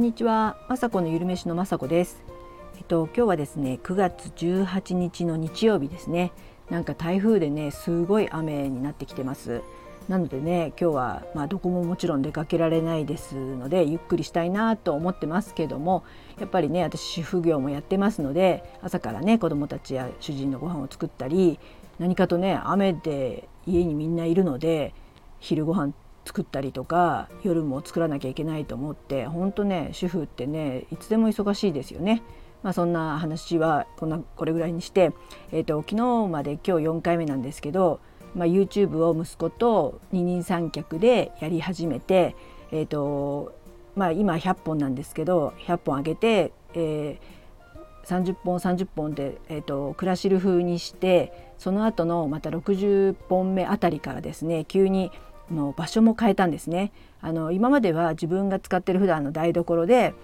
んにちは、まさこのゆるめしのまさこです。えっと今日はですね、9月18日の日曜日ですね。なんか台風でね、すごい雨になってきてます。なのでね、今日はまあどこももちろん出かけられないですので、ゆっくりしたいなと思ってますけども、やっぱりね、私主婦業もやってますので、朝からね子供たちや主人のご飯を作ったり、何かとね雨で家にみんないるので、昼ご飯作ったりとか夜も作らなきゃいけないと思って本当ね主婦ってねいつでも忙しいですよね。まあ、そんな話はこんなこれぐらいにして、えーと、昨日まで今日4回目なんですけど、まあ、YouTube を息子と二人三脚でやり始めて、えーとまあ、今100本なんですけど100本上げて、えー、30本30本で、えーとクラシル風にしてその後のまた60本目あたりからですね急にの場所も変えたんですね。あの今までは自分が使ってる普段の台所で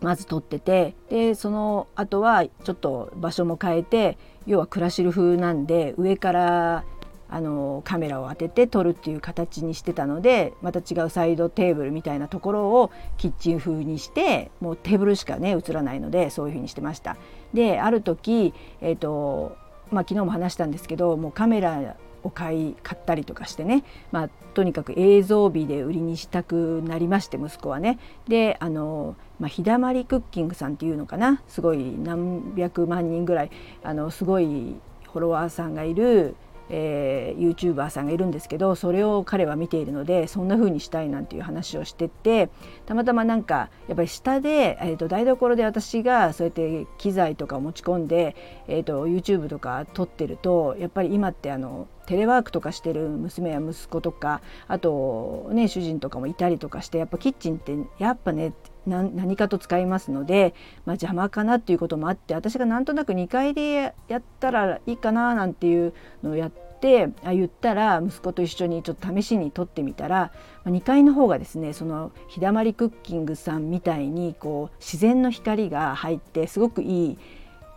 まず撮っててでその後はちょっと場所も変えて要はクラシル風なんで上からあのカメラを当てて撮るっていう形にしてたのでまた違うサイドテーブルみたいなところをキッチン風にしてもうテーブルしかね映らないのでそういう風にしてました。である時、えーとまあ、昨日も話したんですけどもうカメラお買い買ったりとかしてね、まあ、とにかく映像美で売りにしたくなりまして息子はね。であの、まあ、日だまりクッキングさんっていうのかなすごい何百万人ぐらいあのすごいフォロワーさんがいるえー、YouTuber さんがいるんですけどそれを彼は見ているのでそんな風にしたいなんていう話をしててたまたまなんかやっぱり下で、えーと、台所で私がそうやって機材とか持ち込んで、えーと、YouTube とか撮ってるとやっぱり今ってあのテレワークとかしてる娘や息子とかあとね主人とかもいたりとかしてやっぱキッチンってやっぱね何かと使いますので、まあ、邪魔かなっていうこともあって私がなんとなく2階でやったらいいかななんていうのをやってあ言ったら息子と一緒にちょっと試しに撮ってみたら2階の方がですねその日だまりクッキングさんみたいにこう自然の光が入ってすごくいい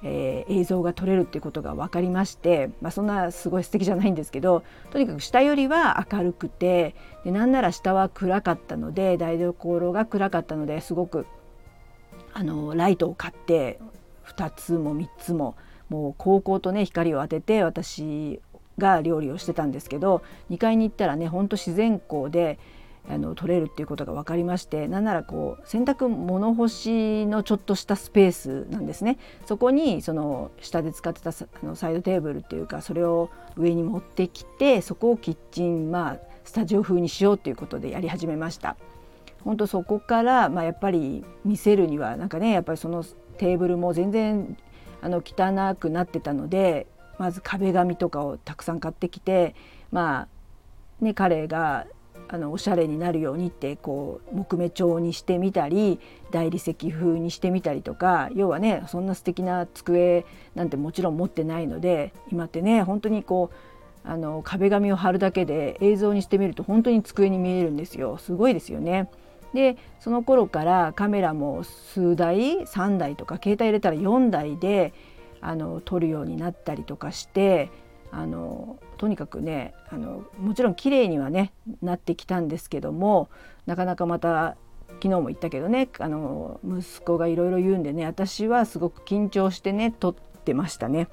えー、映像が撮れるっていうことが分かりまして、まあ、そんなすごい素敵じゃないんですけどとにかく下よりは明るくてでなんなら下は暗かったので台所が暗かったのですごくあのライトを買って2つも3つももう高校とね光を当てて私が料理をしてたんですけど2階に行ったらねほんと自然光であの取れるっていうことが分かりましてなんならこう洗濯物干しのちょっとしたスペースなんですねそこにその下で使ってたあのサイドテーブルっていうかそれを上に持ってきてそこをキッチンまあスタジオ風にしようということでやり始めました。本当そこから、まあ、やっぱり見せるにはなんかねやっぱりそのテーブルも全然あの汚くなってたのでまず壁紙とかをたくさん買ってきてまあね彼があのおしゃれになるようにってこう木目調にしてみたり大理石風にしてみたりとか要はねそんな素敵な机なんてもちろん持ってないので今ってね本当にこうあの壁紙を貼るだけで映像にしてみると本当に机に見えるんですよすごいですよね。でその頃からカメラも数台3台とか携帯入れたら4台であの撮るようになったりとかしてあのとにかくねあのもちろん綺麗にはねなってきたんですけどもなかなかまた昨日も言ったけどねあの息子がいろいろ言うんでね私はすごく緊張してね撮ってましたね。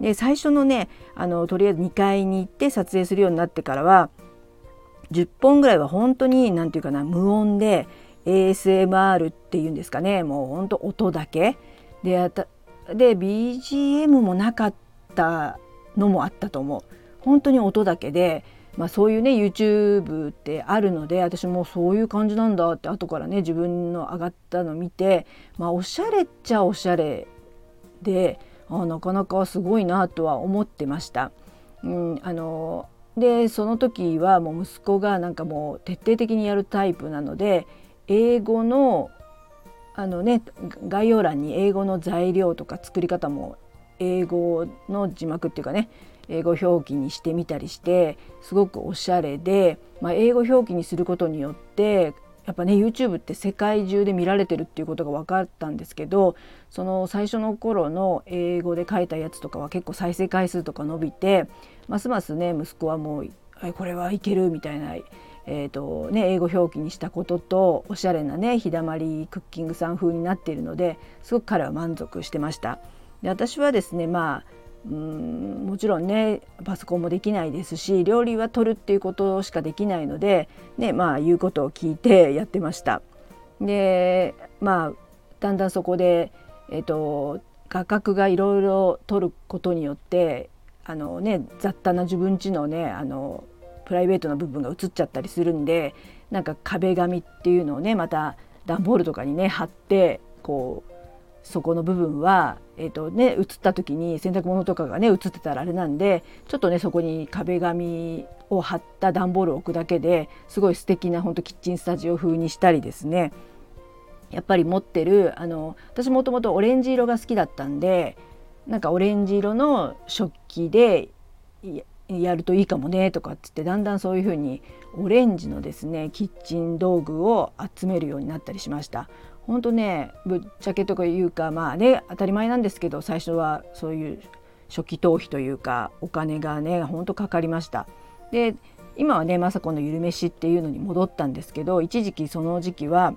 で最初のねあのとりあえず2階に行って撮影するようになってからは10本ぐらいは本当に何て言うかな無音で ASMR っていうんですかねもうほんと音だけでで BGM もなかったのもあったと思う本当に音だけで、まあ、そういうね YouTube ってあるので私もそういう感じなんだって後からね自分の上がったの見て、まあ、おしゃれっちゃおしゃれであなかなかすごいなとは思ってました。うん、あのでその時はもう息子がなんかもう徹底的にやるタイプなので英語のあのね概要欄に英語の材料とか作り方も英語の字幕っていうかね英語表記にしてみたりしてすごくおしゃれで、まあ、英語表記にすることによってやっぱね YouTube って世界中で見られてるっていうことが分かったんですけどその最初の頃の英語で書いたやつとかは結構再生回数とか伸びてますますね息子はもうこれはいけるみたいなえーとね、英語表記にしたこととおしゃれなね日だまりクッキングさん風になっているのですごく彼は満足してました。で私はですねまあうんもちろんねパソコンもできないですし料理は取るっていうことしかできないので、ねまあ、言うことを聞いてやってました。でまあだんだんそこで、えーと、画角がいろいろ取ることによってあの、ね、雑多な自分ちのねあのプライベートな部分が映っちゃったりするんでなんか壁紙っていうのをねまた段ボールとかにね貼ってこうそこの部分は、えーとね、映った時に洗濯物とかがね映ってたらあれなんでちょっとねそこに壁紙を貼った段ボールを置くだけですごい素敵なほんとキッチンスタジオ風にしたりですねやっぱり持ってるあの私もともとオレンジ色が好きだったんでなんかオレンジ色の食器でやるといいかもねとかっつってだんだんそういう風にオレンジのですねキッチン道具を集めるようになったりしました。本当ねぶっちゃけとかいうかまあね当たり前なんですけど最初はそういう初期投資というかお金がねほんとかかりました。で今はね雅子のゆるめしっていうのに戻ったんですけど一時期その時期は、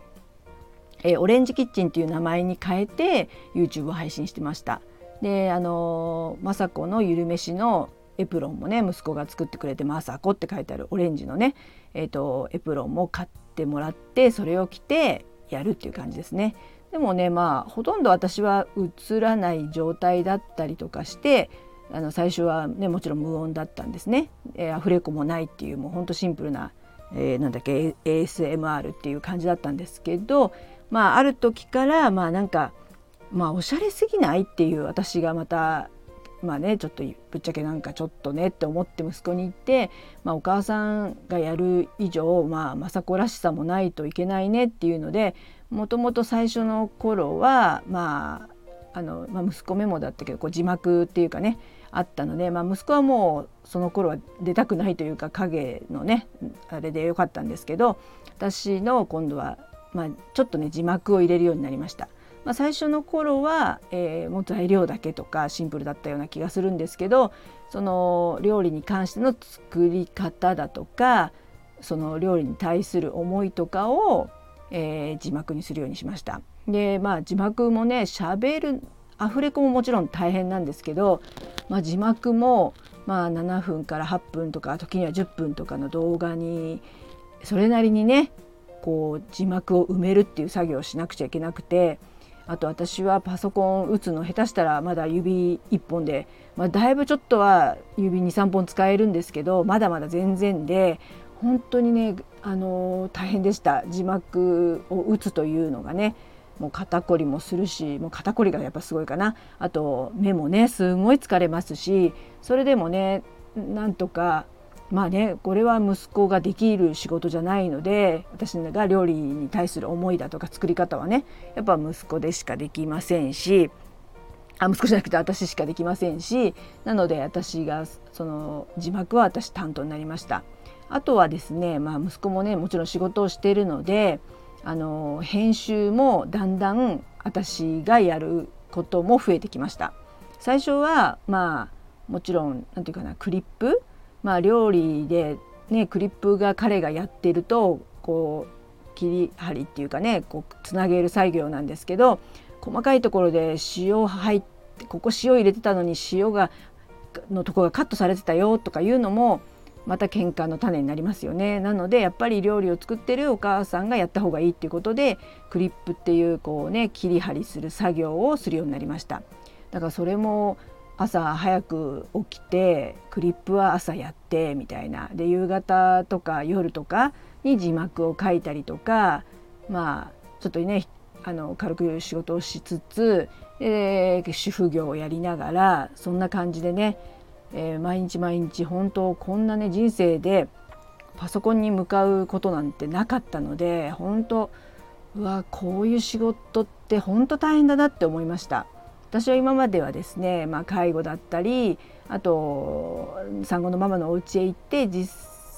え、オレンジキッチンっていう名前に変えて YouTube を配信してました。であのー、子のゆるめしのエプロンもね息子が作ってくれて「雅子」って書いてあるオレンジのね、えーとエプロンも買ってもらってそれを着てやるっていう感じですね。でもねまあほとんど私は映らない状態だったりとかしてあの最初はねもちろん無音だったんですね、えー、アフレコもないっていうもうほんとシンプルな、えー、なんだっけ ASMR っていう感じだったんですけどまあある時からまあなんかまあおしゃれすぎないっていう私がまたまあねちょっとぶっちゃけなんかちょっとねって思って息子に言って、まあ、お母さんがやる以上まあ雅子らしさもないといけないねっていうのでもともと最初の頃はまああの、まあ、息子メモだったけどこう字幕っていうかねあったので、まあ、息子はもうその頃は出たくないというか影のねあれでよかったんですけど私の今度は、まあ、ちょっとね字幕を入れるようになりました。まあ、最初の頃は、えー、もう材料だけとかシンプルだったような気がするんですけどその料理に関しての作り方だとかその料理に対する思いとかを、えー、字幕にするようにしました。でまあ字幕もね喋るアフレコももちろん大変なんですけど、まあ、字幕もまあ7分から8分とか時には10分とかの動画にそれなりにねこう字幕を埋めるっていう作業をしなくちゃいけなくてあと私はパソコン打つの下手したらまだ指1本で、まあ、だいぶちょっとは指23本使えるんですけどまだまだ全然で本当にねあの大変でした。字幕を打つというのがねもう肩こりもするしもう肩こりがやっぱすごいかな。あと目もねすごい疲れますしそれでもねなんとかまあねこれは息子ができる仕事じゃないので私が料理に対する思いだとか作り方はねやっぱ息子でしかできませんしあ息子じゃなくて私しかできませんしなので私がその字幕は私担当になりました。あとはですね、まあ、息子もねもちろん仕事をしているのであの編集もだんだん私がやることも増えてきました。最初はまあもちろん何て言うかなクリップまあ、料理で、ね、クリップが彼がやってるとこう切り張りっていうかねこうつなげる作業なんですけど細かいところで塩入ってここ塩入れてたのに塩がのとこがカットされてたよとかいうのもまた喧嘩の種になりますよね。なのでやっぱり料理を作ってるお母さんがやった方がいいっていうことでクリップっていうこうね切り張りする作業をするようになりました。だからそれも朝早く起きてクリップは朝やってみたいなで夕方とか夜とかに字幕を書いたりとかまあちょっとねあの軽く仕事をしつつ、えー、主婦業をやりながらそんな感じでね、えー、毎日毎日本当こんなね人生でパソコンに向かうことなんてなかったので本当うわこういう仕事って本当大変だなって思いました。私は今まではですね、まあ、介護だったりあと産後のママのお家へ行って実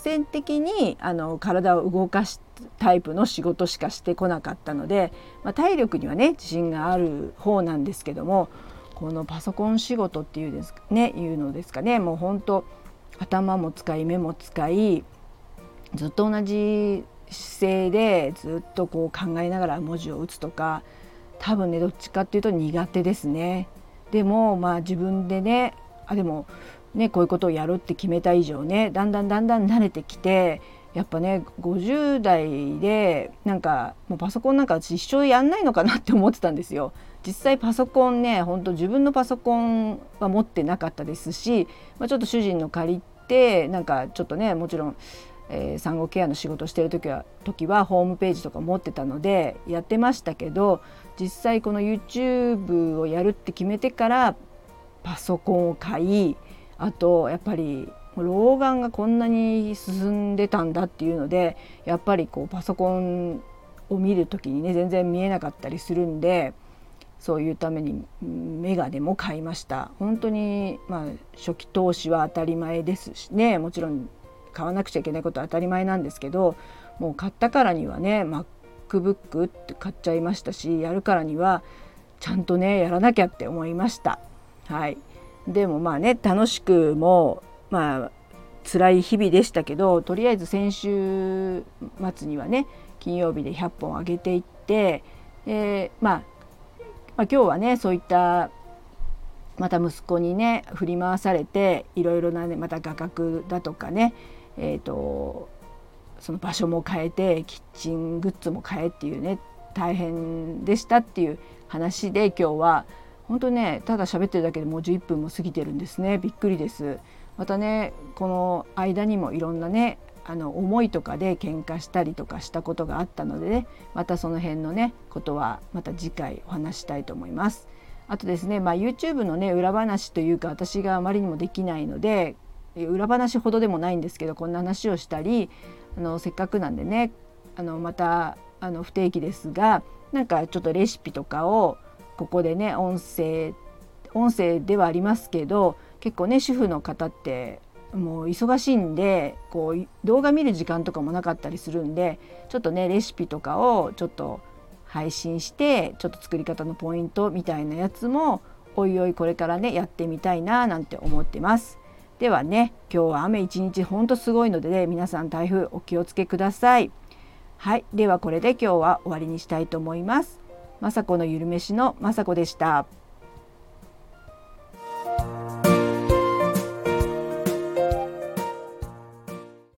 践的にあの体を動かすタイプの仕事しかしてこなかったので、まあ、体力にはね自信がある方なんですけどもこのパソコン仕事っていうです、ね、いうのですかねもう本当頭も使い目も使いずっと同じ姿勢でずっとこう考えながら文字を打つとか多分ねどっちかっていうと苦手ですね。でもまあ自分でねあでもねこういうことをやるって決めた以上ねだんだんだんだん慣れてきてやっぱね50代でなんかもうパソコンなんか私一生やんないのかなって思ってたんですよ。実際パソコンね本当自分のパソコンは持ってなかったですし、まあ、ちょっと主人の借りてなんかちょっとねもちろん、えー、産後ケアの仕事してる時は時はホームページとか持ってたのでやってましたけど実際この YouTube をやるって決めてからパソコンを買いあとやっぱり老眼がこんなに進んでたんだっていうのでやっぱりこうパソコンを見る時にね全然見えなかったりするんでそういうためにメガネも買いました。本当にまあ初期投資は当たり前ですしねもちろん買わなくちゃいけないことは当たり前なんですけどもう買ったからにはね MacBook って買っちゃいましたしやるからにはちゃんとねやらなきゃって思いました。はい。でもまあね楽しくもまあ辛い日々でしたけどとりあえず先週末にはね金曜日で100本上げていって、えー、まあ、まあ、今日はねそういったまた息子にね振り回されていろいろなねまた画角だとかねえーと、その場所も変えてキッチングッズも変えっていうね大変でしたっていう話で今日は本当ねただ喋ってるだけでもう11分も過ぎてるんですねびっくりです。またねこの間にもいろんなねあの思いとかで喧嘩したりとかしたことがあったのでねまたその辺のねことはまた次回お話したいと思います。あとですね、まあ、YouTube のね裏話というか私があまりにもできないので裏話ほどでもないんですけどこんな話をしたりあのせっかくなんでねあのまたあの不定期ですがなんかちょっとレシピとかをここでね音声音声ではありますけど結構ね主婦の方ってもう忙しいんでこう動画見る時間とかもなかったりするんでちょっとねレシピとかをちょっと配信してちょっと作り方のポイントみたいなやつもおいおいこれからねやってみたいななんて思ってます。ではね今日は雨一日ほんとすごいので、ね、皆さん台風お気をつけください。はいではこれで今日は終わりにしたいと思います。雅子のゆるめしの雅子でした。